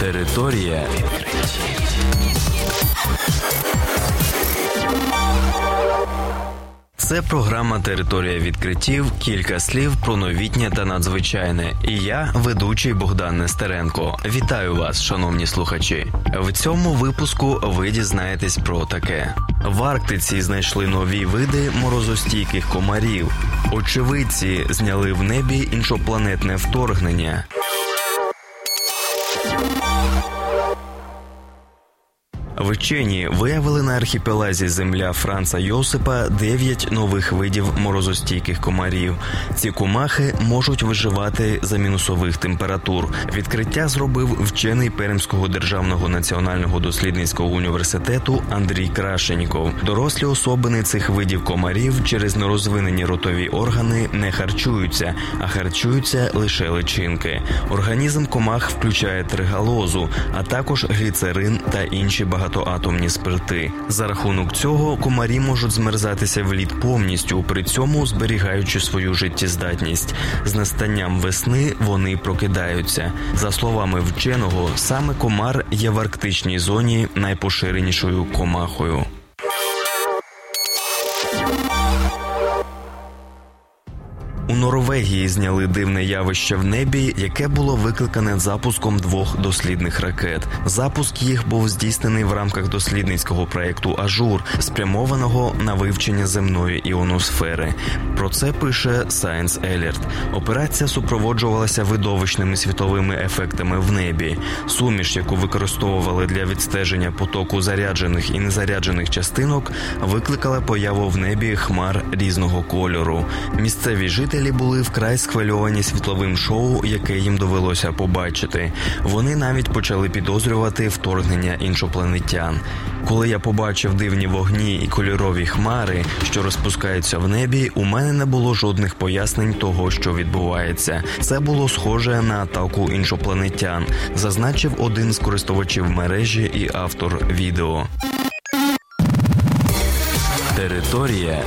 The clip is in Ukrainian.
Територія Це програма Територія відкриттів. Кілька слів про новітнє та надзвичайне. І я, ведучий Богдан Нестеренко. Вітаю вас, шановні слухачі. В цьому випуску ви дізнаєтесь про таке: в Арктиці знайшли нові види морозостійких комарів. Очевидці зняли в небі іншопланетне вторгнення. Вчені виявили на архіпелазі земля Франца Йосипа 9 нових видів морозостійких комарів. Ці комахи можуть виживати за мінусових температур. Відкриття зробив вчений Пермського державного національного дослідницького університету Андрій Крашеніков. Дорослі особини цих видів комарів через нерозвинені ротові органи не харчуються, а харчуються лише личинки. Організм комах включає тригалозу, а також гліцерин та інші багато багатоатомні спирти. За рахунок цього комарі можуть змерзатися в лід повністю, при цьому зберігаючи свою життєздатність. З настанням весни вони прокидаються. За словами вченого, саме комар є в арктичній зоні найпоширенішою комахою. У Норвегії зняли дивне явище в небі, яке було викликане запуском двох дослідних ракет. Запуск їх був здійснений в рамках дослідницького проєкту Ажур, спрямованого на вивчення земної іоносфери. Про це пише Science Alert. Операція супроводжувалася видовищними світовими ефектами в небі. Суміш, яку використовували для відстеження потоку заряджених і незаряджених частинок, викликала появу в небі хмар різного кольору. Місцеві жителі Жителі були вкрай схвильовані світловим шоу, яке їм довелося побачити. Вони навіть почали підозрювати вторгнення іншопланетян. Коли я побачив дивні вогні і кольорові хмари, що розпускаються в небі, у мене не було жодних пояснень того, що відбувається. Це було схоже на атаку іншопланетян, зазначив один з користувачів мережі і автор відео. Територія